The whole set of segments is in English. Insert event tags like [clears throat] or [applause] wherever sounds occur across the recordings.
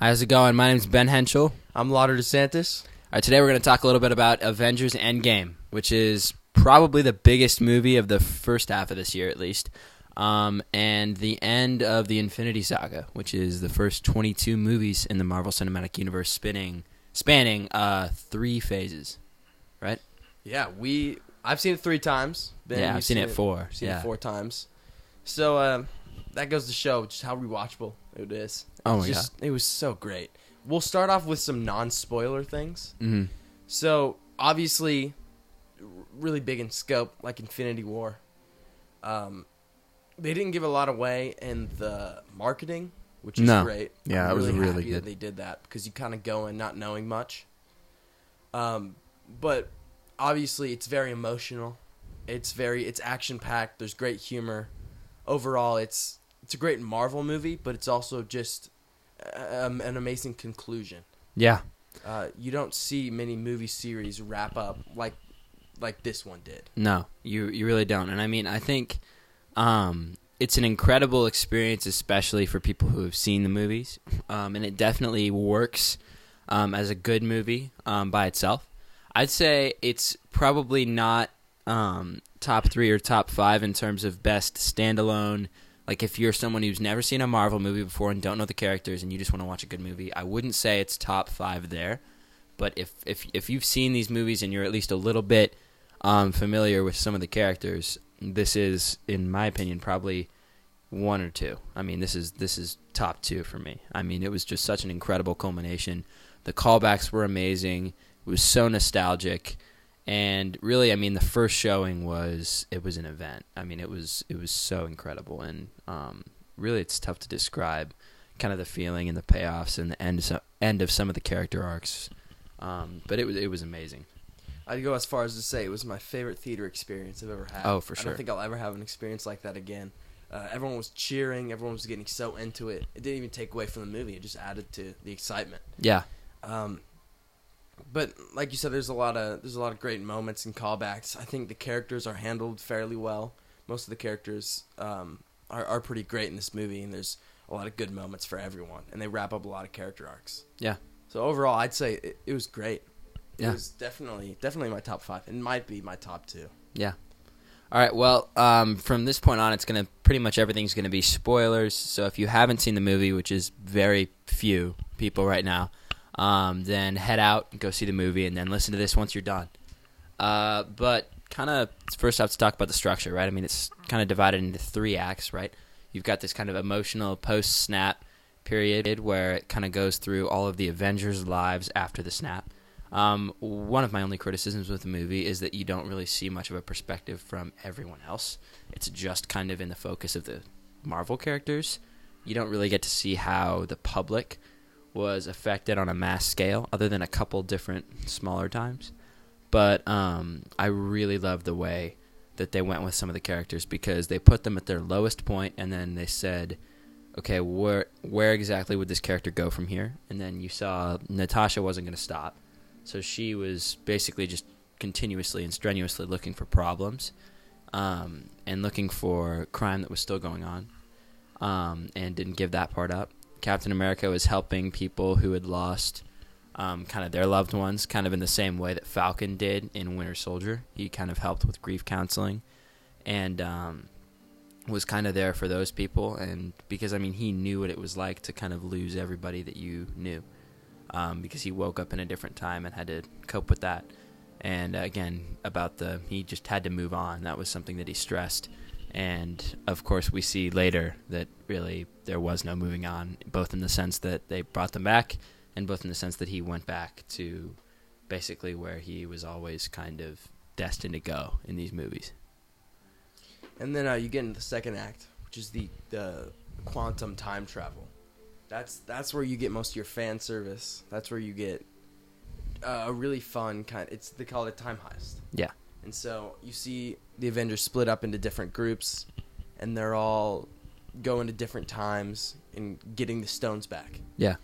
How's it going? My name's Ben Henschel. I'm Lawder DeSantis. All right, today we're going to talk a little bit about Avengers Endgame, which is probably the biggest movie of the first half of this year, at least, um, and the end of the Infinity Saga, which is the first 22 movies in the Marvel Cinematic Universe, spinning, spanning uh, three phases, right? Yeah, we. I've seen it three times. Ben, yeah, I've you've seen, it four. Seen yeah. it four times. So uh, that goes to show just how rewatchable it is. Oh my just, It was so great. We'll start off with some non-spoiler things. god. hmm So obviously, r- really big in scope, like Infinity War. Um, they didn't give a lot away in the marketing, which is No. great. Yeah, I'm it was really, really happy good. that they did that because you kind of go in not knowing much. Um, but obviously, it's very emotional. It's very it's action packed. There's great humor. Overall, it's it's a great Marvel movie, but it's also just um, an amazing conclusion. Yeah. Uh, you don't see many movie series wrap up like like this one did. No, you you really don't. And I mean, I think um, it's an incredible experience, especially for people who have seen the movies, um, and it definitely works um, as a good movie um, by itself. I'd say it's probably not um, top three or top five in terms of best standalone. Like if you're someone who's never seen a Marvel movie before and don't know the characters and you just want to watch a good movie, I wouldn't say it's top five there. But if if if you've seen these movies and you're at least a little bit um, familiar with some of the characters, this is, in my opinion, probably one or two. I mean, this is this is top two for me. I mean, it was just such an incredible culmination. The callbacks were amazing. It was so nostalgic, and really, I mean, the first showing was it was an event. I mean, it was it was so incredible, and um, really, it's tough to describe kind of the feeling and the payoffs and the end of some, end of some of the character arcs. Um, but it was it was amazing. I'd go as far as to say it was my favorite theater experience I've ever had. Oh, for sure I don't think I'll ever have an experience like that again. Uh, everyone was cheering. Everyone was getting so into it. It didn't even take away from the movie. It just added to the excitement. Yeah, Um, but like you said, there's a lot of there's a lot of great moments and callbacks. I think the characters are handled fairly well. Most of the characters um, are are pretty great in this movie, and there's a lot of good moments for everyone, and they wrap up a lot of character arcs. Yeah. So overall, I'd say it, it was great. It Yeah. was definitely definitely my top five. It might be my top two. Yeah. All right. Well, um, from this point on, it's gonna pretty much everything's gonna be spoilers. So if you haven't seen the movie, which is very few people right now, um, then head out and go see the movie, and then listen to this once you're done. Uh, but kind of first, I have to talk about the structure, right? I mean, it's kind of divided into three acts, right? You've got this kind of emotional post snap period where it kind of goes through all of the Avengers' lives after the snap. Um, one of my only criticisms with the movie is that you don't really see much of a perspective from everyone else. It's just kind of in the focus of the Marvel characters. You don't really get to see how the public was affected on a mass scale, other than a couple different smaller times. But um, I really love the way that they went with some of the characters because they put them at their lowest point, and then they said, "Okay, where where exactly would this character go from here?" And then you saw Natasha wasn't going to stop, so she was basically just continuously and strenuously looking for problems, um, and looking for crime that was still going on, um, and didn't give that part up. Captain America was helping people who had lost um, kind of their loved ones, kind of in the same way that Falcon did in Winter Soldier. He kind of helped with grief counseling, and um, was kind of there for those people. And because I mean, he knew what it was like to kind of lose everybody that you knew, um, because he woke up in a different time and had to cope with that. And uh, again, about the he just had to move on. That was something that he stressed. And of course, we see later that really there was no moving on, both in the sense that they brought them back, and both in the sense that he went back to basically where he was always kind of destined to go in these movies. And then uh, you get into the second act, which is the the quantum time travel. That's that's where you get most of your fan service. That's where you get uh, a really fun kind. It's they call it time heist. Yeah. And so you see the Avengers split up into different groups, and they're all going to different times and getting the stones back. Yeah.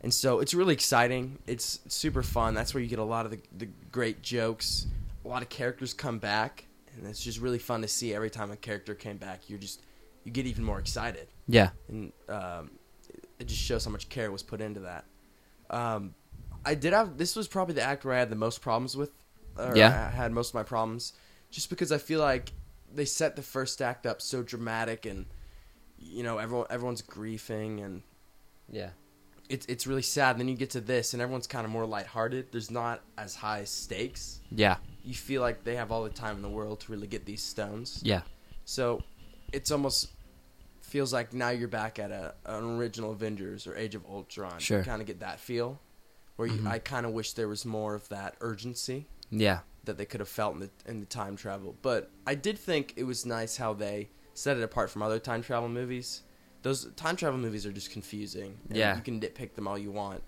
And so it's really exciting. It's super fun. That's where you get a lot of the, the great jokes. A lot of characters come back, and it's just really fun to see every time a character came back. You're just you get even more excited. Yeah. And um, it just shows how much care was put into that. Um, I did have this was probably the act where I had the most problems with. Or Yeah. I had most of my problems, just because I feel like they set the first act up so dramatic and you know everyone everyone's grieving and Yeah. it's it's really sad. And then you get to this and everyone's kind of more lighthearted. There's not as high stakes. Yeah. You feel like they have all the time in the world to really get these stones. Yeah. So it's almost feels like now you're back at a an original Avengers or Age of Ultron. Sure. You kind of get that feel where you, Mhm. I kind of wish there was more of that urgency Yeah. that they could have felt in the in the time travel. But I did think it was nice how they set it apart from other time travel movies. Those time travel movies are just confusing. Yeah. you can nitpick them all you want.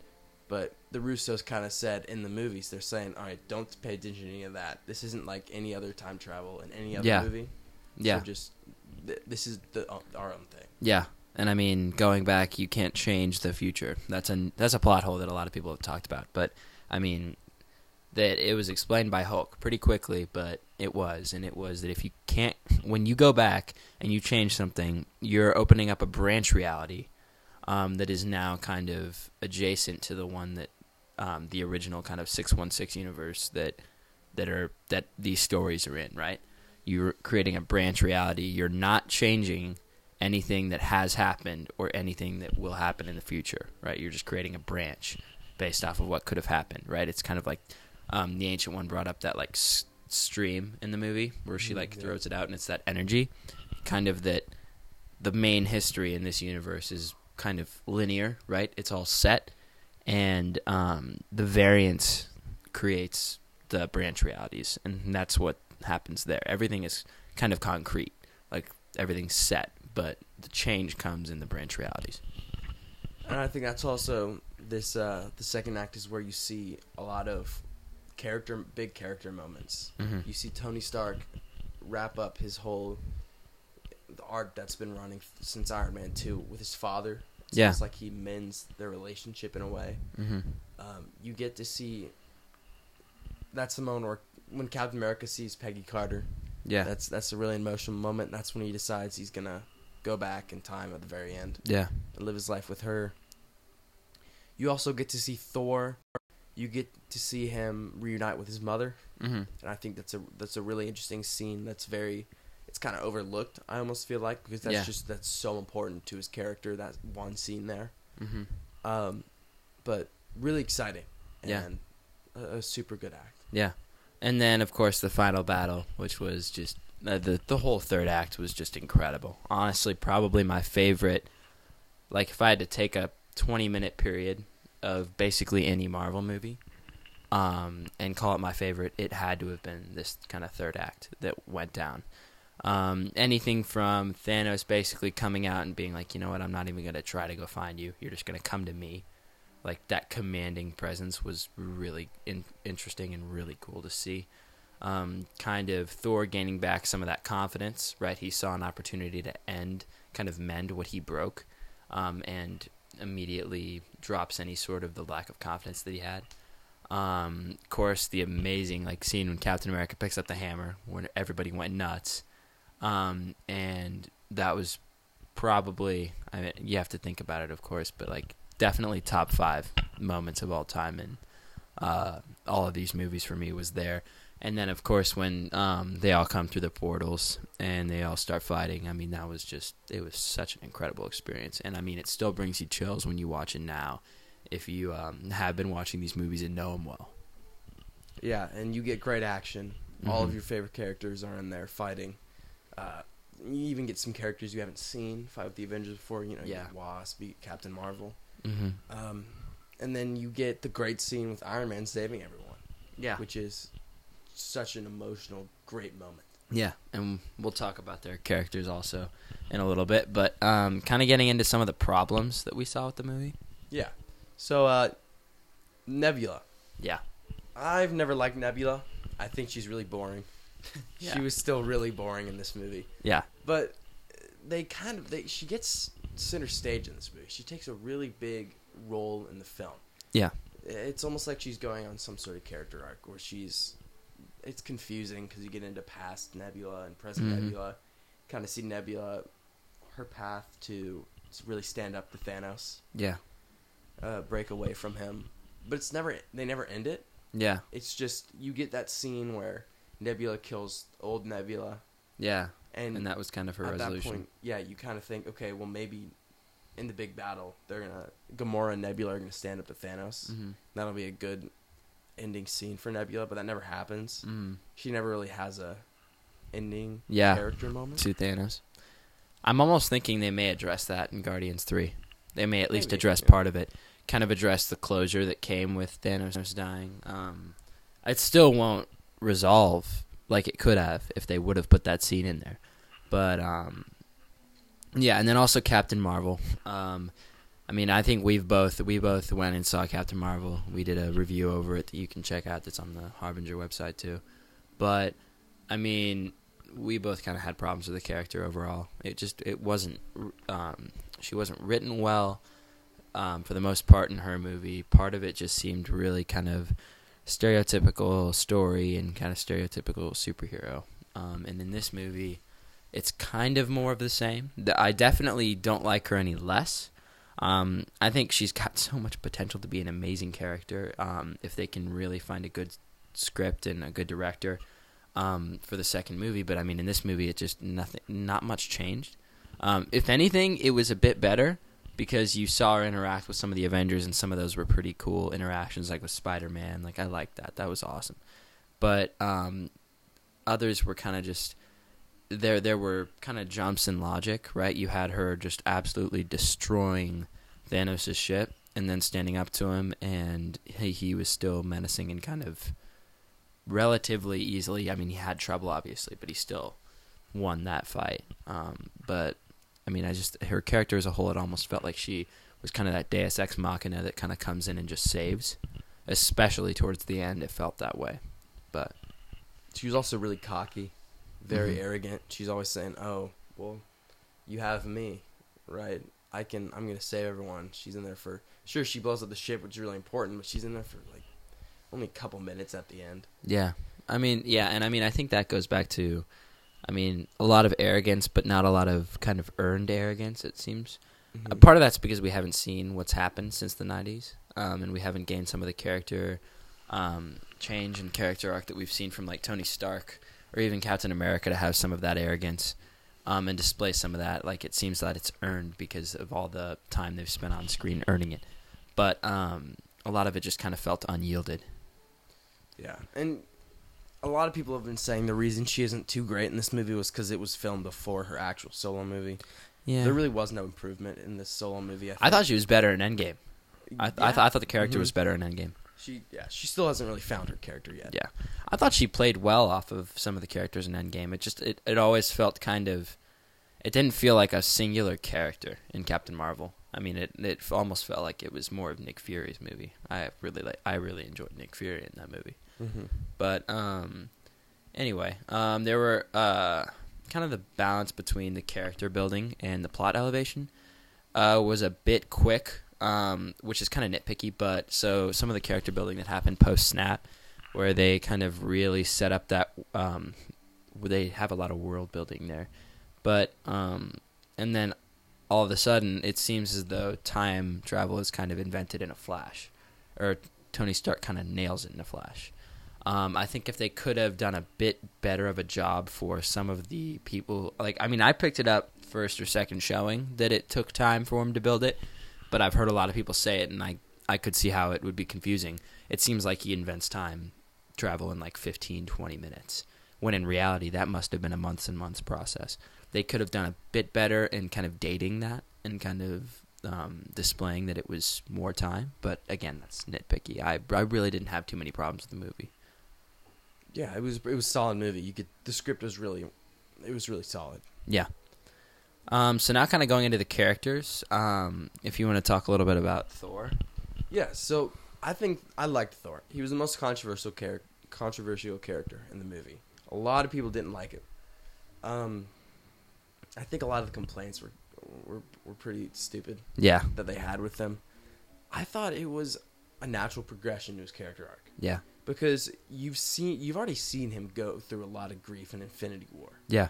But the Russos kind of said in the movies, they're saying, "All right, don't pay attention to any of that. This isn't like any other time travel in any other Yeah. movie. Yeah. So just th- this is the our own thing." Yeah, and I mean, going back, you can't change the future. That's a that's a plot hole that a lot of people have talked about. But I mean, that it was explained by Hulk pretty quickly, but it was, and it was that if you can't, when you go back and you change something, you're opening up a branch reality um, that is now kind of adjacent to the one that um, the original kind of six one six universe that that are that these stories are in. Right, you're creating a branch reality. You're not changing anything that has happened or anything that will happen in the future, right? You're just creating a branch based off of what could have happened, right? It's kind of like um, the ancient one brought up that like s- stream in the movie where she like yeah. throws it out and it's that energy, kind of that the main history in this universe is kind of linear, right? It's all set, and um, the variance creates the branch realities, and that's what happens there. Everything is kind of concrete, like everything's set, but the change comes in the branch realities. And I think that's also this. Uh, the second act is where you see a lot of character, big character moments. Mm-hmm. You see Tony Stark wrap up his whole the arc that's been running since Iron Man two with his father. It's Yeah. it's like he mends their relationship in a way. Mm-hmm. Um, you get to see. That's the moment where when Captain America sees Peggy Carter. Yeah, That's that's a really emotional moment. That's when he decides he's gonna go back in time at the very end yeah, and live his life with her. You also get to see Thor. You get to see him reunite with his mother, mm-hmm. and I think that's a that's a really interesting scene. That's very, it's kind of overlooked. I almost feel like because that's Yeah. just that's so important to his character. That one scene there, Mm-hmm. um, but really exciting. Yeah. a, a super good act. Yeah, and then of course the final battle, which was just uh, the the whole third act was just incredible. Honestly, probably my favorite. Like if I had to take a twenty minute period of basically any Marvel movie, um, and call it my favorite, it had to have been this kind of third act that went down. Um, anything from Thanos basically coming out and being like, you know what, I'm not even gonna try to go find you. You're just gonna come to me. Like that commanding presence was really in- interesting and really cool to see. Um, kind of Thor gaining back some of that confidence, right? He saw an opportunity to end, kind of mend what he broke, um, and immediately drops any sort of the lack of confidence that he had. Um, of course, the amazing like scene when Captain America picks up the hammer, when everybody went nuts, um, and that was probably I mean you have to think about it, of course, but like definitely top five moments of all time, and uh, all of these movies for me was there. And then, of course, when um, they all come through the portals and they all start fighting, I mean, that was just, it was such an incredible experience. And I mean, it still brings you chills when you watch it now if you um, have been watching these movies and know them well. Yeah, and you get great action. All of Mhm. your favorite characters are in there fighting. Uh, you even get some characters you haven't seen fight with the Avengers before. You know, you Yeah. get Wasp, you Captain Marvel, Mm-hmm. um, and then you get the great scene with Iron Man saving everyone, Yeah. which is such an emotional, great moment. Yeah, and we'll talk about their characters also in a little bit, but um, kind of getting into some of the problems that we saw with the movie. Yeah. So, uh, Nebula. Yeah. I've never liked Nebula. I think she's really boring. [laughs] Yeah. She was still really boring in this movie. Yeah. but they kind of they she gets center stage in this movie. She takes a really big role in the film. Yeah. It's almost like she's going on some sort of character arc where she's it's confusing because you get into past Nebula and present Mhm. Nebula, kind of see Nebula her path to really stand up to Thanos, Yeah. uh, break away from him. But it's never they never end it. Yeah. It's just you get that scene where Nebula kills old Nebula, Yeah. and, And that was kind of her at resolution. that point, yeah, you kind of think, okay, well maybe in the big battle they're gonna Gamora and Nebula are gonna stand up to Thanos. hmm That'll be a good ending scene for Nebula, but that never happens. hmm She never really has a ending Yeah. character moment. To Thanos. I'm almost thinking they may address that in Guardians 3. They may at least Maybe, address yeah. part of it. Kind of address the closure that came with Thanos dying. Um, it still won't resolve like it could have if they would have put that scene in there. But um, yeah, and then also Captain Marvel. Um, I mean, I think we've both we both went and saw Captain Marvel. We did a review over it that you can check out. That's on the Harbinger website too. But I mean, we both kind of had problems with the character overall. It just it wasn't um, she wasn't written well um, for the most part in her movie. Part of it just seemed really kind of stereotypical story and kind of stereotypical superhero. Um, and in this movie, it's kind of more of the same. I definitely don't like her any less. Um, I think she's got so much potential to be an amazing character um, if they can really find a good script and a good director um, for the second movie. But I mean, in this movie, it just nothing, not much changed. Um, if anything, it was a bit better because you saw her interact with some of the Avengers, and some of those were pretty cool interactions, like with Spider Man. Like I liked that; that was awesome. But um, others were kind of just there. There were kind of jumps in logic, right? You had her just absolutely destroying Thanos' ship, and then standing up to him, and he, he was still menacing and kind of relatively easily. I mean, he had trouble obviously, but he still won that fight. Um, but I mean, I just her character as a whole, it almost felt like she was kind of that Deus Ex Machina that kind of comes in and just saves. Especially towards the end, it felt that way. But She was also really cocky, very Mhm. arrogant. She's always saying, "Oh, well, you have me, right? I can. I'm gonna save everyone." She's in there for sure. She blows up the ship, which is really important, but she's in there for like only a couple minutes at the end. yeah, I mean, yeah, and I mean, I think that goes back to, I mean, a lot of arrogance, but not a lot of kind of earned arrogance. It seems. Uh, part of that's because we haven't seen what's happened since the '90s, um, and we haven't gained some of the character um, change and character arc that we've seen from like Tony Stark or even Captain America to have some of that arrogance um, and display some of that. Like it seems that it's earned because of all the time they've spent on screen earning it, but um, a lot of it just kind of felt unyielded. Yeah, and a lot of people have been saying the reason she isn't too great in this movie was because it was filmed before her actual solo movie. Yeah, There really was no improvement in this solo movie. I, I thought she was better in Endgame. I, th- I, th- I thought the character Mhm. was better in Endgame. She yeah she still hasn't really found her character yet. Yeah, I thought she played well off of some of the characters in Endgame. It just it, it always felt kind of, it didn't feel like a singular character in Captain Marvel. I mean, it it almost felt like it was more of Nick Fury's movie. I really like I really enjoyed Nick Fury in that movie. Mm-hmm. But um, anyway, um, there were uh, kind of the balance between the character building and the plot elevation uh, was a bit quick, um, which is kind of nitpicky. But so some of the character building that happened post snap, where they kind of really set up that um, they have a lot of world building there, but um, and then all of a sudden it seems as though time travel is kind of invented in a flash, or Tony Stark kind of nails it in a flash. Um, I think if they could have done a bit better of a job for some of the people, like I mean, I picked it up first or second showing that it took time for him to build it, but I've heard a lot of people say it, and I I could see how it would be confusing. It seems like he invents time travel in like 15, 20 minutes, when in reality that must have been a months and months process. They could have done a bit better in kind of dating that and kind of um, displaying that it was more time. But again, that's nitpicky. I I really didn't have too many problems with the movie. Yeah, it was it was a solid movie. You could the script was really it was really solid. Yeah. Um, so now, kind of going into the characters. Um, if you want to talk a little bit about Thor. Yeah, so I think I liked Thor. He was the most controversial char- controversial character in the movie. A lot of people didn't like it. Um, I think a lot of the complaints were were were pretty stupid Yeah. that they had with them. I thought it was a natural progression to his character arc Yeah. because you've seen you've already seen him go through a lot of grief in Infinity War. Yeah.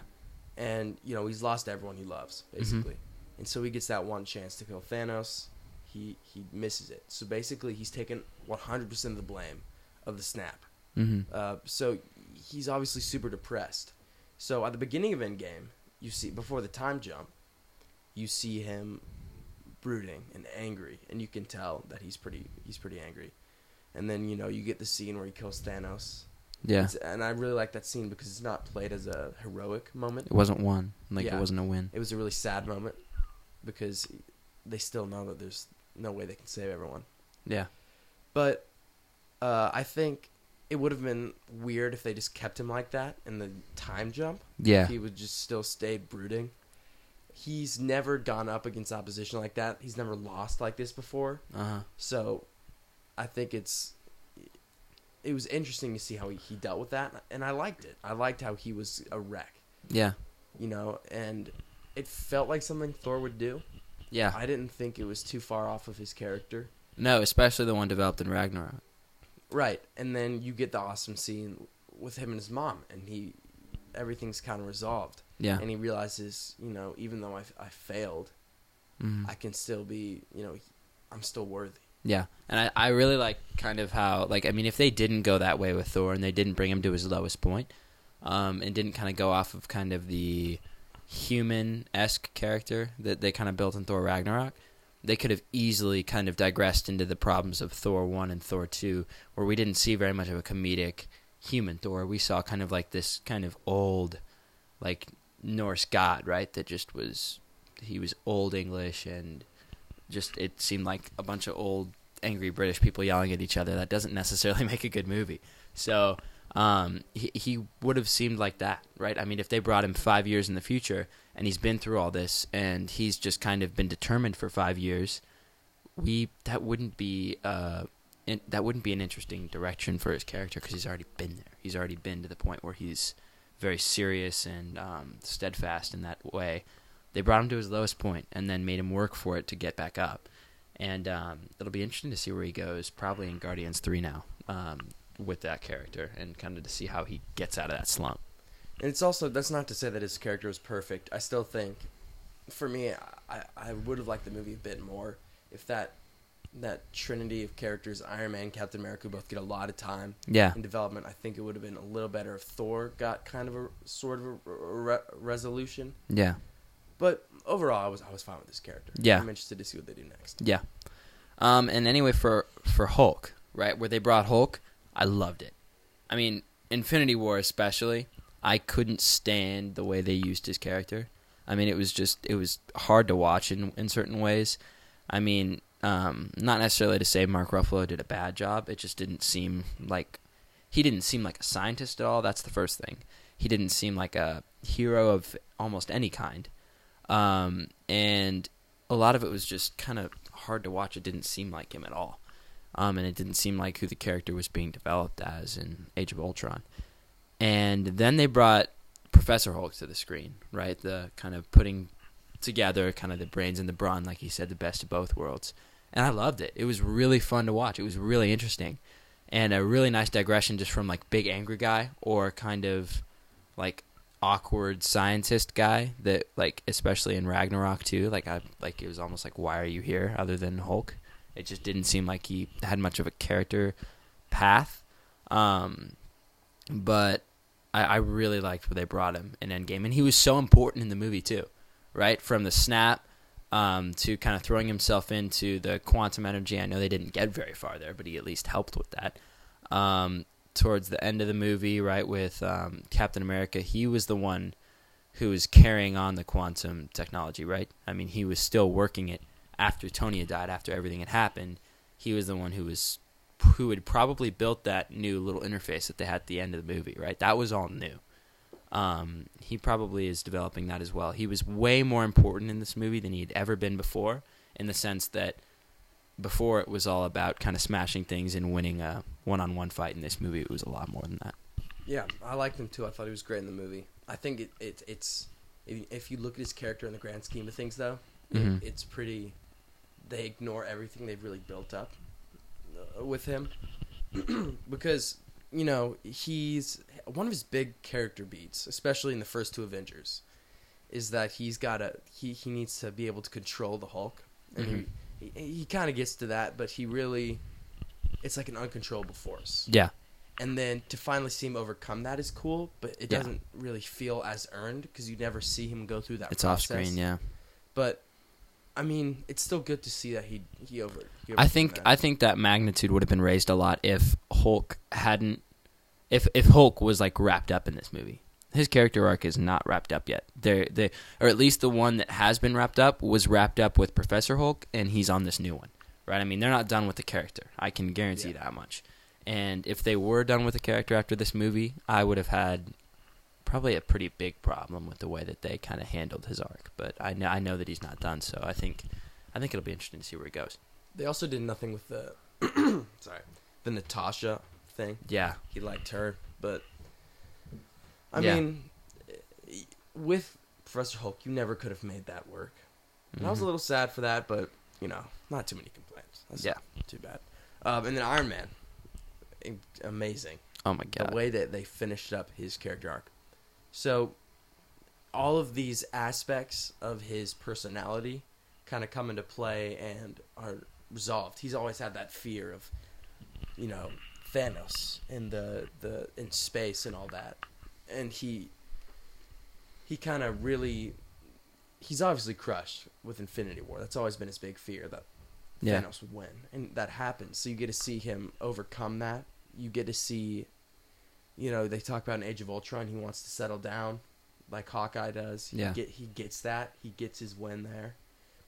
And you know he's lost everyone he loves basically and so he gets that one chance to kill Thanos. He he misses it. So basically, he's taken 100% of the blame of the snap. Mm-hmm. Uh, so he's obviously super depressed. So at the beginning of Endgame, you see before the time jump, you see him brooding and angry, and you can tell that he's pretty he's pretty angry. And then you know you get the scene where he kills Thanos. Yeah. It's- and I really like that scene because it's not played as a heroic moment. It wasn't one. Like Yeah. it wasn't a win. It was a really sad moment because they still know that there's no way they can save everyone. Yeah. But uh, I think it would have been weird if they just kept him like that in the time jump. Yeah. He would just still stay brooding. He's never gone up against opposition like that. He's never lost like this before. Uh huh. So I think it's it was interesting to see how he, he dealt with that and I liked it. I liked how he was a wreck, Yeah. you know, and it felt like something Thor would do. Yeah. I didn't think it was too far off of his character. No, especially the one developed in Ragnarok. Right, and then you get the awesome scene with him and his mom, and he, everything's kind of resolved, Yeah. and he realizes, you know, even though I, I failed, Mhm. I can still be, you know, I'm still worthy. Yeah, and I, I really like kind of how like I mean if they didn't go that way with Thor and they didn't bring him to his lowest point, um, and didn't kind of go off of kind of the human esque character that they kind of built in Thor Ragnarok, they could have easily kind of digressed into the problems of Thor one and Thor two, where we didn't see very much of a comedic human Thor. We saw kind of like this kind of old, like Norse god, right? That just was he was old English and just it seemed like a bunch of old angry British people yelling at each other. That doesn't necessarily [laughs] make a good movie. So um, he he would have seemed like that, right? I mean, if they brought him five years in the future and he's been through all this and he's just kind of been determined for five years, we that wouldn't be uh in, that wouldn't be an interesting direction for his character because he's already been there. He's already been to the point where he's very serious and um, steadfast in that way. They brought him to his lowest point and then made him work for it to get back up. And um, it'll be interesting to see where he goes, probably in Guardians 3 now, um, with that character, and kind of to see how he gets out of that slump. And it's also that's not to say that his character was perfect. I still think, for me, I I would have liked the movie a bit more if that that trinity of characters, Iron Man, Captain America, both get a lot of time Yeah. in development. I think it would have been a little better if Thor got kind of a sort of a re- resolution. Yeah. But overall, I was I was fine with this character. Yeah. I'm interested to see what they do next. Yeah. Um, and anyway, for for Hulk, right, where they brought Hulk, I loved it. I mean, Infinity War especially, I couldn't stand the way they used his character. I mean, it was just it was hard to watch in in certain ways. I mean, um, not necessarily to say Mark Ruffalo did a bad job. It just didn't seem like he didn't seem like a scientist at all. That's the first thing. He didn't seem like a hero of almost any kind. Um, and a lot of it was just kind of hard to watch. It didn't seem like him at all. Um, and it didn't seem like who the character was being developed as in Age of Ultron. And then they brought Professor Hulk to the screen, right? The kind of putting together kind of the brains and the brawn, like he said, the best of both worlds. And I loved it. It was really fun to watch. It was really interesting. And a really nice digression just from like big angry guy or kind of like awkward scientist guy that like especially in Ragnarok too like I like it was almost like why are you here other than Hulk? It just didn't seem like he had much of a character path. Um but I, I really liked where they brought him in Endgame and he was so important in the movie too right? From the snap um, to kind of throwing himself into the quantum energy. I know they didn't get very far there but he at least helped with that. Um, towards the end of the movie, right, with um, Captain America, he was the one who was carrying on the quantum technology, right? I mean, he was still working it after Tony had died, after everything had happened. He was the one who was who had probably built that new little interface that they had at the end of the movie, right? That was all new. Um, he probably is developing that as well. He was way more important in this movie than he had ever been before, in the sense that before it was all about kind of smashing things and winning a one-on-one fight. In this movie, it was a lot more than that. Yeah, I liked him too. I thought he was great in the movie. I think it, it it's if, if you look at his character in the grand scheme of things, though, Mhm. it, it's pretty. They ignore everything they've really built up uh, with him [clears throat] because you know he's one of his big character beats, especially in the first two Avengers, is that he's got to he he needs to be able to control the Hulk, and Mhm. he he, he kind of gets to that, but he really it's like an uncontrollable force. Yeah. And then to finally see him overcome that is cool, but it Yeah. doesn't really feel as earned because you never see him go through that. It's off screen, yeah. But I mean, it's still good to see that he he over. He I think that. I think that magnitude would have been raised a lot if Hulk hadn't if if Hulk was like wrapped up in this movie. His character arc is not wrapped up yet. They they or at least the one that has been wrapped up was wrapped up with Professor Hulk and he's on this new one. Right? I mean, they're not done with the character. I can guarantee Yeah. that much. And if they were done with the character after this movie, I would have had probably a pretty big problem with the way that they kind of handled his arc. But I know I know that he's not done, so I think I think it'll be interesting to see where he goes. they also did nothing with the [clears throat] sorry the Natasha thing. Yeah. He liked her, but I Yeah. mean, with Professor Hulk, you never could have made that work. And I was a Mhm. little sad for that, but you know, not too many complaints. That's Yeah. too bad. Um, and then Iron Man, amazing. Oh my god. the way that they finished up his character arc. So, all of these aspects of his personality kind of come into play and are resolved. He's always had that fear of, you know, Thanos in the the in space and all that, and he he kind of really he's obviously crushed with Infinity War. That's always been his big fear that Yeah. Thanos would win, and that happens. So you get to see him overcome that. You get to see, you know, they talk about an Age of Ultron. He wants to settle down, like Hawkeye does. He Yeah. Get, he gets that. He gets his win there,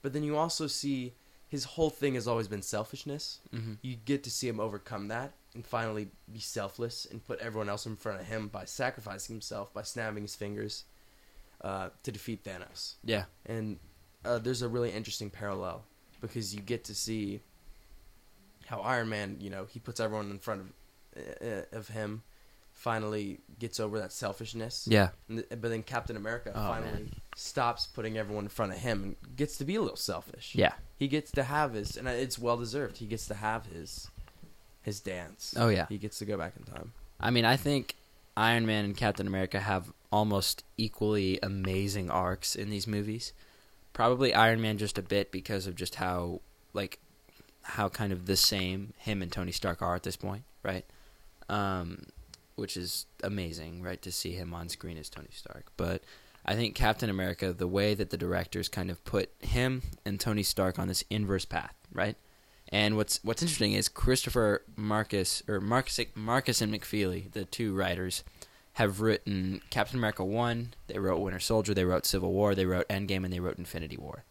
but then you also see his whole thing has always been selfishness. Mhm. You get to see him overcome that and finally be selfless and put everyone else in front of him by sacrificing himself by snapping his fingers uh, to defeat Thanos Yeah. and uh, there's a really interesting parallel because you get to see how Iron Man, you know, he puts everyone in front of uh, of him, finally gets over that selfishness. Yeah. And th- but then Captain America Oh, finally man. stops putting everyone in front of him and gets to be a little selfish. Yeah. he gets to have his, and it's well deserved. He gets to have his his dance. Oh yeah. he gets to go back in time. I mean, I think Iron Man and Captain America have almost equally amazing arcs in these movies. Probably Iron Man just a bit because of just how like how kind of the same him and Tony Stark are at this point, right? Um, which is amazing, right, to see him on screen as Tony Stark. But I think Captain America, the way that the directors kind of put him and Tony Stark on this inverse path, right? And what's what's interesting is Christopher Markus or Markus Markus and McFeely, the two writers, have written Captain America one. They wrote Winter Soldier. They wrote Civil War. They wrote Endgame, and they wrote Infinity War.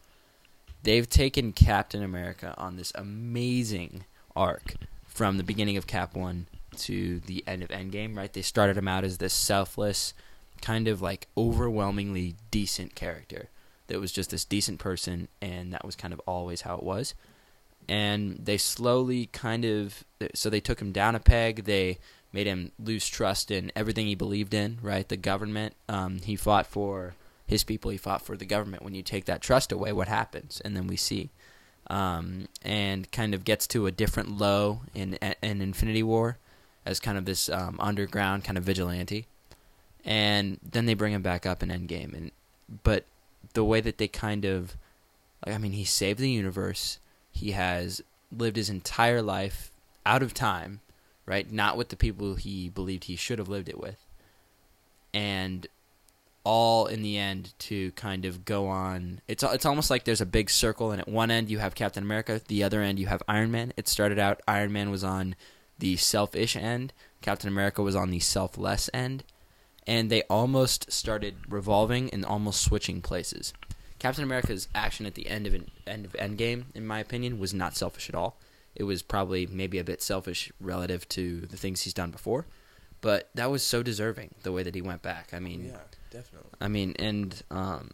They've taken Captain America on this amazing arc from the beginning of Cap one to the end of Endgame. Right? They started him out as this selfless, kind of like overwhelmingly decent character that was just this decent person, and that was kind of always how it was and they slowly kind of so they took him down a peg. They made him lose trust in everything he believed in right? The government. Um, he fought for his people. He fought for the government. When you take that trust away what happens? And then we see. Um, and kind of gets to a different low in in infinity war as kind of this um, underground kind of vigilante. And then they bring him back up in endgame. And but the way that they kind of i mean he saved the universe he has lived his entire life out of time, right? Not with the people he believed he should have lived it with. And all in the end to kind of go on. It's it's almost like there's a big circle, and at one end you have Captain America, the other end you have Iron Man. It started out Iron Man was on the selfish end, Captain America was on the selfless end, and they almost started revolving and almost switching places. Captain America's action at the end of an, end of Endgame, in my opinion, was not selfish at all. It was probably maybe a bit selfish relative to the things he's done before, but that was so deserving the way that he went back. I mean, yeah, definitely. I mean, and um,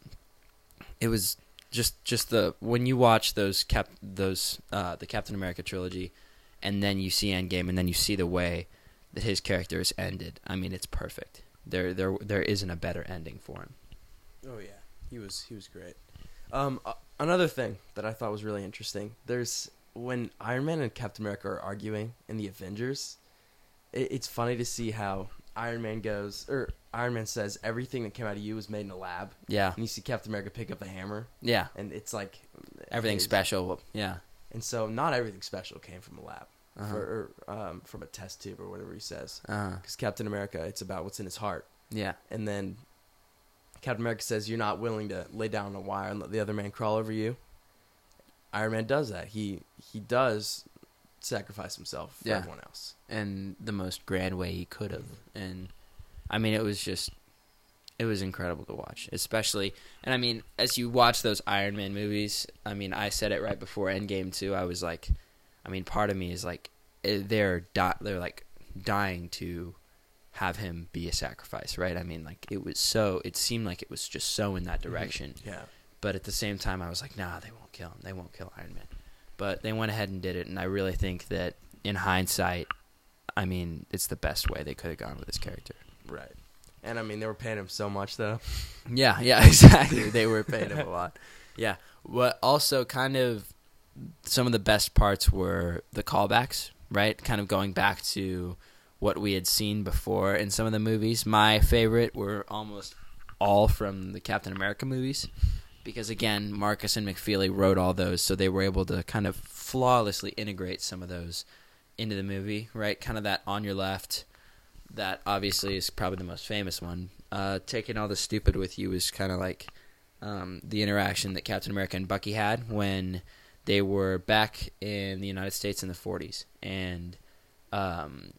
it was just just the when you watch those cap those uh, the Captain America trilogy, and then you see Endgame, and then you see the way that his character is ended. I mean, it's perfect. There there there isn't a better ending for him. Oh yeah, he was he was great. Um, uh, another thing that I thought was really interesting. There's when Iron Man and Captain America are arguing in the Avengers. It, it's funny to see how Iron Man goes, or Iron Man says everything that came out of you was made in a lab, Yeah. and you see Captain America pick up the hammer, Yeah. and it's like Everything special. Yeah. And so, not everything special came from a lab, Uh-huh. or, or um, from a test tube, or whatever he says. Because Captain America, it's about what's in his heart, yeah. and then Captain America says, "You're not willing to lay down on a wire and let the other man crawl over you." Iron Man does that. He he does sacrifice himself for Yeah. everyone else. and the most grand way he could have. And I mean, it was just, it was incredible to watch, especially. And I mean, as you watch those Iron Man movies, I mean, I said it right before Endgame too. I was like, I mean, part of me is like, eh, they're di- they're like dying to have him be a sacrifice, right? I mean, like it was so. It seemed like it was just so in that mm-hmm. direction. Yeah. But at the same time, I was like, nah, they won't kill him. They won't kill Iron Man. But they went ahead and did it, and I really think that in hindsight, I mean, it's the best way they could have gone with this character. Right. And I mean, they were paying him so much though. [laughs] Yeah, yeah, [laughs] exactly. they were paying him a lot. Yeah. What also kind of some of the best parts were the callbacks, right? Kind of going back to what we had seen before in some of the movies. My favorite were almost all from the Captain America movies because again, Markus and McFeely wrote all those, so they were able to kind of flawlessly integrate some of those into the movie, right? Kind of that on your left. That obviously is probably the most famous one. Uh, taking all the stupid with you is kind of like um, the interaction that Captain America and Bucky had when they were back in the United States in the 40s, and um,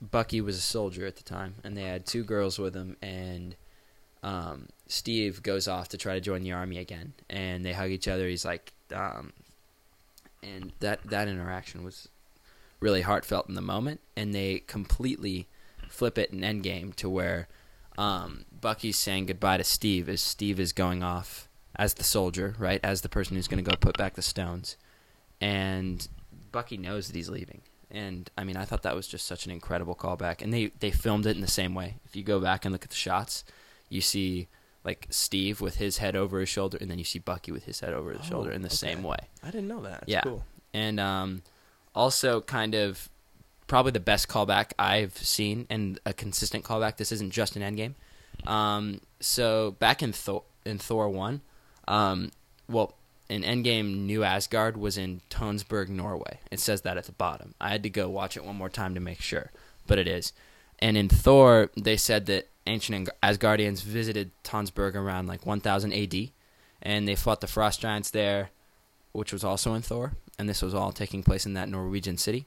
Bucky was a soldier at the time, and they had two girls with him, and um, Steve goes off to try to join the army again, and they hug each other. He's like, um, and that that interaction was really heartfelt in the moment, and they completely flip it in Endgame to where um, Bucky's saying goodbye to Steve as Steve is going off as the soldier, right, as the person who's going to go put back the stones, and Bucky knows that he's leaving. And I mean, I thought that was just such an incredible callback, and they they filmed it in the same way. If you go back and look at the shots, you see like Steve with his head over his shoulder, and then you see Bucky with his head over his Oh, shoulder in the okay. same way. I didn't know that. That's Yeah. cool. And um, also, kind of probably the best callback I've seen, and a consistent callback. This isn't just an Endgame. Um, so back in Thor, in Thor one, um, well, in Endgame, New Asgard was in Tonsberg, Norway. It says that at the bottom. I had to go watch it one more time to make sure, but it is. And in Thor, they said that ancient Asgardians visited Tonsberg around like 1000 AD, and they fought the frost giants there, which was also in Thor. And this was all taking place in that Norwegian city.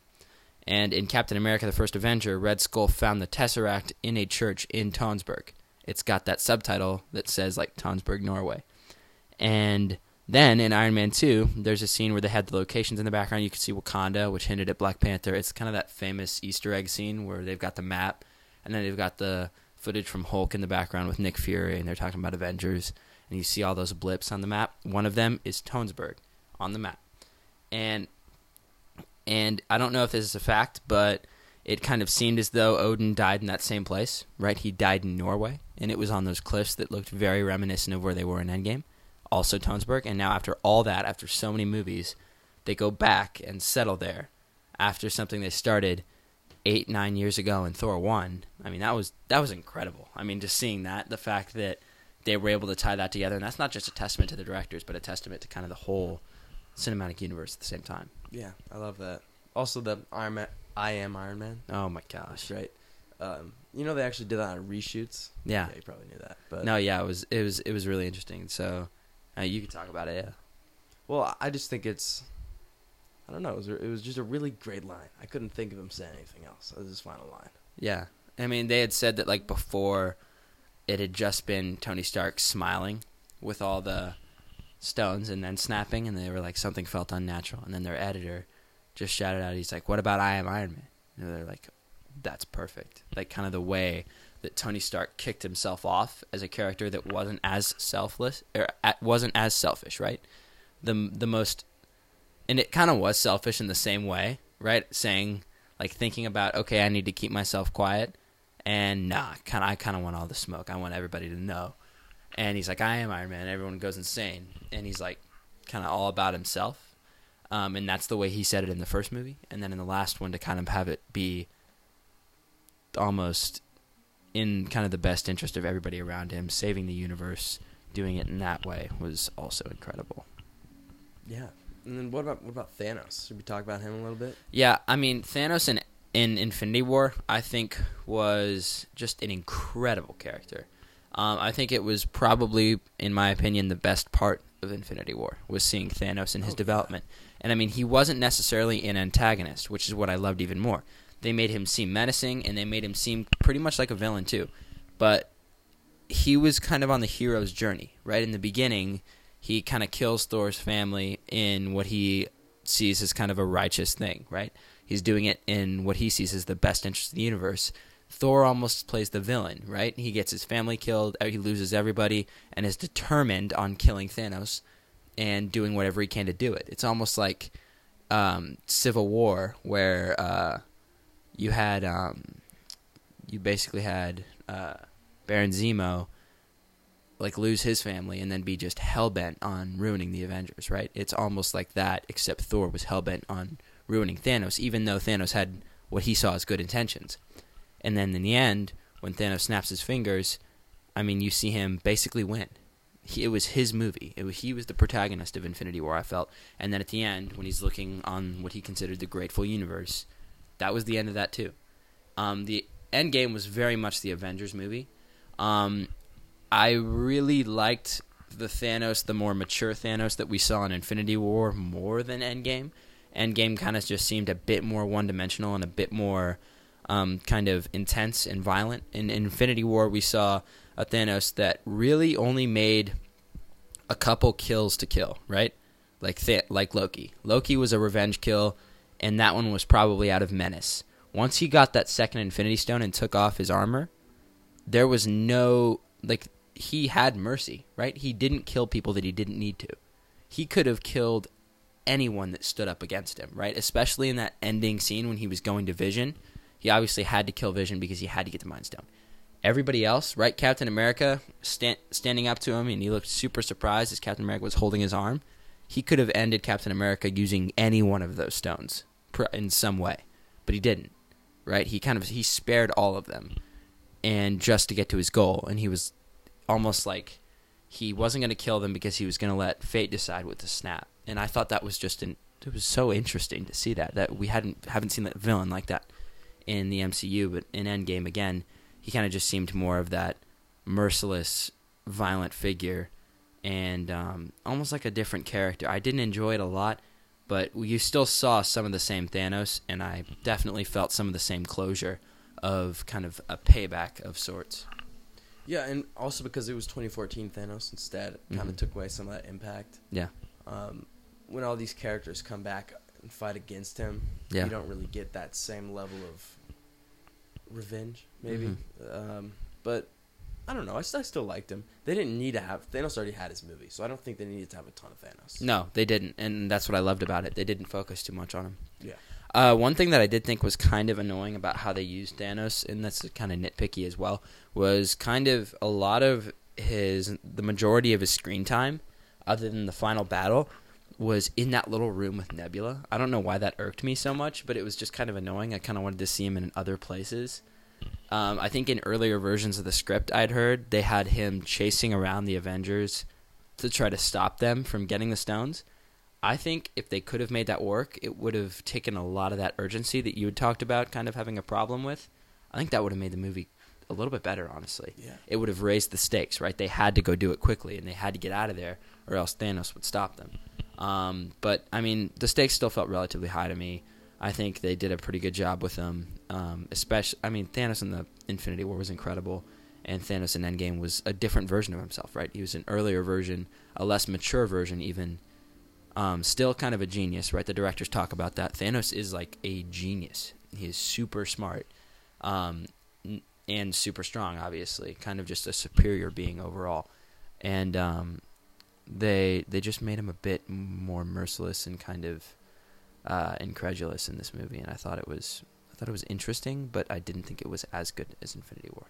And in Captain America: The First Avenger, Red Skull found the Tesseract in a church in Tonsberg. It's got that subtitle that says like Tonsberg, Norway. And then in Iron Man 2, there's a scene where they had the locations in the background. You can see Wakanda, which hinted at Black Panther. It's kind of that famous Easter egg scene where they've got the map, and then they've got the footage from Hulk in the background with Nick Fury, and they're talking about Avengers. And you see all those blips on the map. One of them is Tonsberg on the map. And and I don't know if this is a fact, but it kind of seemed as though Odin died in that same place, right? He died in Norway, and it was on those cliffs that looked very reminiscent of where they were in Endgame, also Tonsberg. And now, after all that, after so many movies, they go back and settle there after something they started eight, nine years ago in Thor one. I mean, that was that was incredible. I mean, just seeing that, the fact that they were able to tie that together, and that's not just a testament to the directors, but a testament to kind of the whole cinematic universe at the same time. Yeah, I love that. Also, the Iron Man, I am Iron Man. Oh my gosh! Right. Um, you know they actually did that on reshoots. Yeah. you probably knew that. But No, yeah, it was it was it was really interesting. So uh, you could talk about it. Yeah. well, I just think it's. I don't know. It was, it was just a really great line. I couldn't think of him saying anything else. That was his final line. Yeah. I mean, they had said that like before, it had just been Tony Stark smiling with all the stones and then snapping, and they were like something felt unnatural, and then their editor just shouted out, he's like, "What about I am Iron Man?" And they're like, "That's perfect." Like kind of the way that Tony Stark kicked himself off as a character that wasn't as selfless or wasn't as selfish, right? The the most and it kind of was selfish in the same way, right? Saying like thinking about okay, I need to keep myself quiet, and nah, kind I kind of want all the smoke. I want everybody to know. And he's like, I am Iron Man. Everyone goes insane, and he's like, kind of all about himself. Um, and that's the way he said it in the first movie, and then in the last one to kind of have it be almost in kind of the best interest of everybody around him, saving the universe, doing it in that way was also incredible. Yeah. And then what about what about Thanos? Should we talk about him a little bit? Yeah, I mean Thanos in in Infinity War, I think was just an incredible character. Um, I think it was probably, in my opinion, the best part of Infinity War was seeing Thanos and his Oh, development. And I mean, he wasn't necessarily an antagonist, which is what I loved even more. They made him seem menacing, and they made him seem pretty much like a villain too. But he was kind of on the hero's journey, right? In the beginning, he kind of kills Thor's family in what he sees as kind of a righteous thing, right? He's doing it in what he sees as the best interest of the universe. Thor almost plays the villain, right? He gets his family killed, uh, he loses everybody, and is determined on killing Thanos and doing whatever he can to do it. It's almost like um, Civil War, where uh, you had um, you basically had uh, Baron Zemo like lose his family and then be just hell bent on ruining the Avengers, right? It's almost like that, except Thor was hell bent on ruining Thanos, even though Thanos had what he saw as good intentions. And then in the end, when Thanos snaps his fingers, I mean, you see him basically win. He, it was his movie. Was, he was the protagonist of Infinity War, I felt. And then at the end, when he's looking on what he considered the grateful universe, that was the end of that too. Um, the Endgame was very much the Avengers movie. Um, I really liked the Thanos, the more mature Thanos that we saw in Infinity War more than Endgame. Endgame kind of just seemed a bit more one dimensional and a bit more um, kind of intense and violent. In Infinity War, we saw a Thanos that really only made a couple kills to kill, right? Like Th- like Loki. Loki was a revenge kill, and that one was probably out of menace. Once he got that second Infinity Stone and took off his armor, there was no like he had mercy, right? He didn't kill people that he didn't need to. He could have killed anyone that stood up against him, right? Especially in that ending scene when he was going to Vision. He obviously had to kill Vision because he had to get the Mind Stone. Everybody else, right? Captain America stand, standing up to him, and he looked super surprised as Captain America was holding his arm. He could have ended Captain America using any one of those stones in some way, but he didn't, right? He kind of he spared all of them, and just to get to his goal, and he was almost like he wasn't going to kill them because he was going to let fate decide with the snap. And I thought that was just an it was so interesting to see that that we hadn't haven't seen that villain like that in the MCU, but in Endgame again, he kind of just seemed more of that merciless, violent figure, and um, almost like a different character. I didn't enjoy it a lot, but you still saw some of the same Thanos, and I definitely felt some of the same closure of kind of a payback of sorts. Yeah, and also because it was 2014 Thanos instead, kind of took away some of that impact. Yeah. Um, when all these characters come back and fight against him, Yeah. you don't really get that same level of revenge, maybe. Mm-hmm. Um, but I don't know. I, st- I still liked him. They didn't need to have Thanos already had his movie, so I don't think they needed to have a ton of Thanos. No, they didn't, and that's what I loved about it. They didn't focus too much on him. Yeah. Uh, one thing that I did think was kind of annoying about how they used Thanos, and that's kind of nitpicky as well, was kind of a lot of his, the majority of his screen time, other than the final battle, was in that little room with Nebula. I don't know why that irked me so much, but it was just kind of annoying. I kind of wanted to see him in other places. Um, I think in earlier versions of the script I'd heard, they had him chasing around the Avengers to try to stop them from getting the stones. I think if they could have made that work, it would have taken a lot of that urgency that you had talked about kind of having a problem with. I think that would have made the movie a little bit better, honestly. Yeah. It would have raised the stakes, right? They had to go do it quickly and they had to get out of there or else Thanos would stop them. Um, but, I mean, the stakes still felt relatively high to me. I think they did a pretty good job with them. Um, especially, I mean, Thanos in the Infinity War was incredible, and Thanos in Endgame was a different version of himself, right? He was an earlier version, a less mature version, even. Um, still kind of a genius, right? The directors talk about that. Thanos is like a genius. He is super smart, um, and super strong. Obviously, kind of just a superior being overall, and um, they they just made him a bit more merciless and kind of uh, incredulous in this movie. And I thought it was thought it was interesting, but I didn't think it was as good as Infinity War.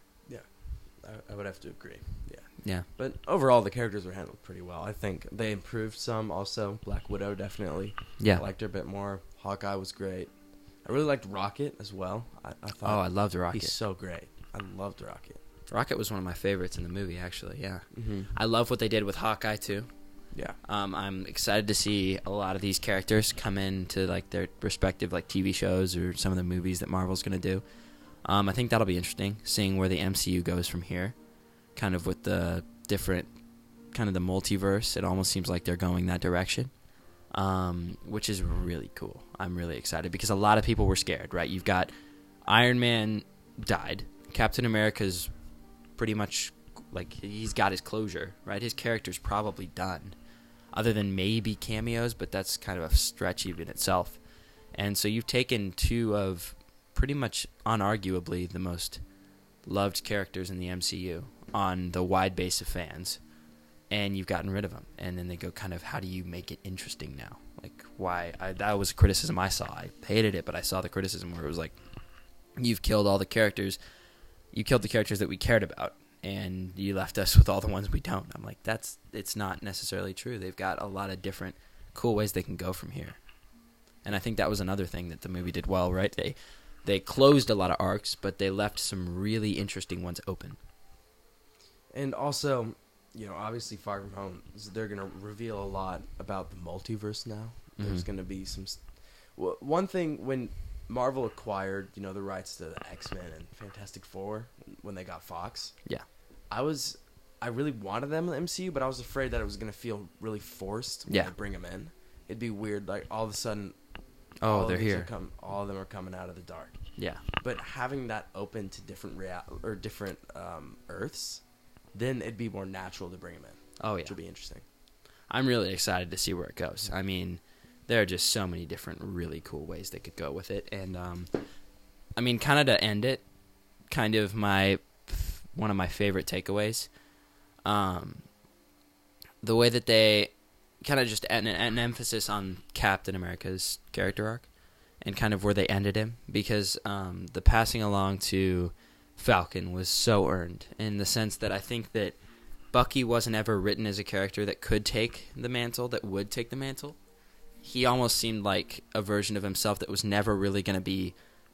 I, I would have to agree. Yeah. Yeah, But overall, the characters were handled pretty well. I think they improved some. Also, Black Widow definitely. yeah, I liked her a bit more. Hawkeye was great. I really liked Rocket as well. I, I Oh, I loved Rocket. he's so great. I loved Rocket. Rocket was one of my favorites in the movie, actually. Yeah, Mm-hmm. I love what they did with Hawkeye too. Um, I'm excited to see a lot of these characters come into like their respective like TV shows or some of the movies that Marvel's gonna do. Um, I think that'll be interesting, seeing where the MCU goes from here, kind of with the different, kind of the multiverse. It almost seems like they're going that direction, um, which is really cool. I'm really excited because a lot of people were scared. Right, you've got Iron Man died, Captain America's pretty much like he's got his closure. Right, his character's probably done other than maybe cameos, but that's kind of a stretch even itself. And so you've taken two of pretty much unarguably the most loved characters in the MCU on the wide base of fans, and you've gotten rid of them. And then they go kind of, how do you make it interesting now? Like, why? I, that was a criticism I saw. I hated it, but I saw the criticism where it was like, you've killed all the characters. You killed the characters that we cared about and you left us with all the ones we don't. I'm like, that's it's not necessarily true. They've got a lot of different cool ways they can go from here. And I think that was another thing that the movie did well, right? They they closed a lot of arcs, but they left some really interesting ones open. And also, you know, obviously Far From Home, they're going to reveal a lot about the multiverse now. There's Mhm. going to be some. well, One thing, when Marvel acquired, you know, the rights to the X Men and Fantastic Four, when they got Fox, Yeah. I was. I really wanted them in the MCU, but I was afraid that it was going to feel really forced when Yeah. they bring them in. It'd be weird, like all of a sudden. Oh, all of they're here. Come, all of them are coming out of the dark. Yeah. But having that open to different real or different um, Earths, then it'd be more natural to bring them in, Oh yeah. which would be interesting. I'm really excited to see where it goes. I mean, there are just so many different really cool ways they could go with it, and um, I mean, kind of to end it, kind of my one of my favorite takeaways, um, the way that they kind of just an, an emphasis on Captain America's character arc, and kind of where they ended him, because um, the passing along to Falcon was so earned in the sense that I think that Bucky wasn't ever written as a character that could take the mantle, that would take the mantle. He almost seemed like a version of himself that was never really going to be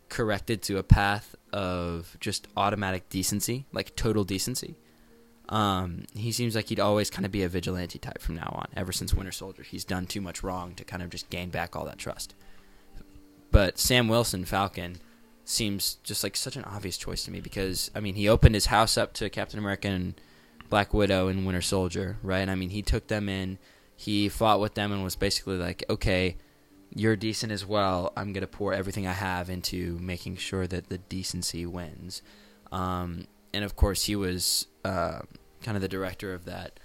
corrected to a path of just automatic decency, like total decency. Um, he seems like he'd always kind of be a vigilante type from now on. Ever since Winter Soldier, he's done too much wrong to kind of just gain back all that trust. But Sam Wilson, Falcon, seems just like such an obvious choice to me because I mean he opened his house up to Captain America and Black Widow and Winter Soldier, right? I mean he took them in, he fought with them and was basically like, okay, you're decent as well. I'm gonna pour everything I have into making sure that the decency wins. Um, and of course he was uh, kind of the director of that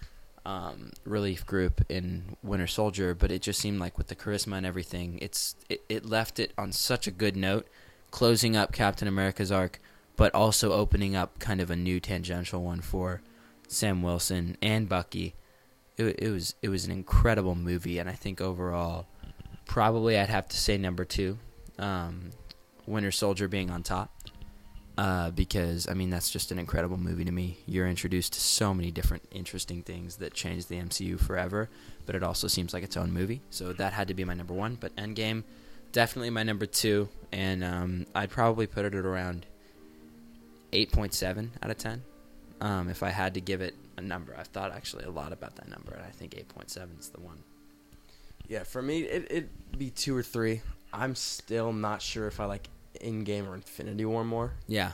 um, relief group in Winter Soldier, but it just seemed like with the charisma and everything, it's it, it left it on such a good note, closing up Captain America's arc, but also opening up kind of a new tangential one for Sam Wilson and Bucky. It, it was it was an incredible movie, and I think overall, probably I'd have to say number two, um, Winter Soldier being on top. Uh, because I mean that's just an incredible movie to me. You're introduced to so many different interesting things that change the MCU forever, but it also seems like its own movie. So that had to be my number one. But Endgame, definitely my number two, and um, I'd probably put it at around eight point seven out of ten. Um, if I had to give it a number, I've thought actually a lot about that number, and I think eight point seven is the one. Yeah, for me, it, it'd be two or three. I'm still not sure if I like Endgame or Infinity War more. Yeah,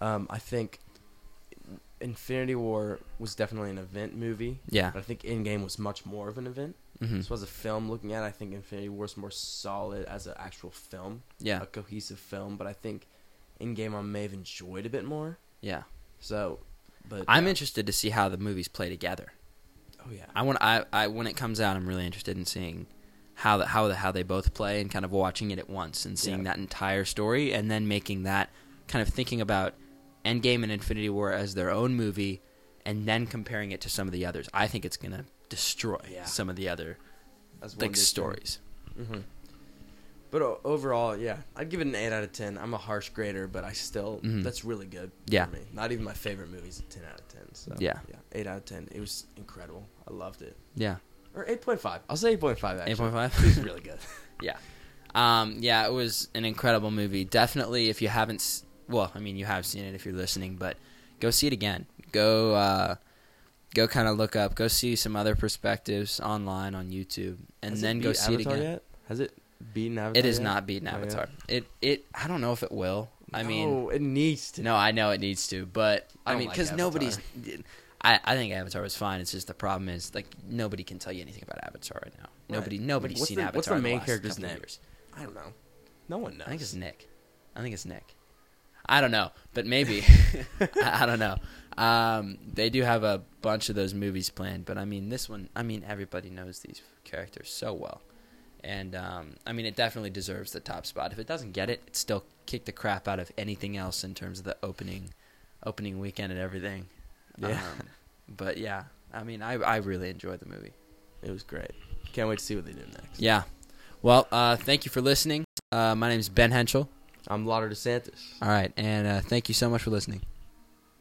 Um, I think Infinity War was definitely an event movie. yeah, But I think Endgame was much more of an event. hmm This was a film looking at. it, I think Infinity War is more solid as an actual film, yeah, a cohesive film. But I think Endgame I may have enjoyed a bit more. yeah. So, but I'm yeah. interested to see how the movies play together. Oh yeah, I want I, I when it comes out, I'm really interested in seeing how the, how the, how they both play and kind of watching it at once and seeing Yeah. that entire story and then making that kind of thinking about Endgame and Infinity War as their own movie and then comparing it to some of the others. I think it's gonna destroy Yeah. some of the other like stories. hmm But o- overall, yeah, I'd give it an eight out of ten. I'm a harsh grader, but I still Mhm. that's really good. Yeah. for me. Not even my favorite movies. A ten out of ten. So Yeah. yeah, eight out of ten. It was incredible. I loved it. Yeah, Or eight point five. I'll say eight point five. Actually, 8.5? It was really good. [laughs] yeah. Um, yeah, it was an incredible movie. Definitely, if you haven't, s- well, I mean, you have seen it if you're listening, but go see it again. Go, uh, go, kind of look up. Go see some other perspectives online on YouTube, and Has then go see it again. Yet? Has it beaten Avatar? It is yet? not beating Oh, yeah. Avatar. It, it, I don't know if it will. I mean, it needs to. no, I know it needs to, but I I, mean, because Avatar. nobody's. I, I think Avatar was fine. It's just the problem is like nobody can tell you anything about Avatar right now. Right. Nobody, nobody's What's seen the- Avatar. what's the in main last character's name? I don't know. No one knows. I think it's Nick. I think it's Nick. I don't know, but maybe. [laughs] [laughs] I, I don't know. Um, they do have a bunch of those movies planned, but I mean, this one. I mean, everybody knows these characters so well, and um, I mean, it definitely deserves the top spot. If it doesn't get it, it still kicked the crap out of anything else in terms of the opening, opening weekend and everything. Yeah. Um, but yeah, I mean, I I really enjoyed the movie. It was great. Can't wait to see what they do next. Yeah. Well, uh, thank you for listening. Uh, my name is Ben Henschel. I'm Lawder DeSantis. All right, and uh, thank you so much for listening.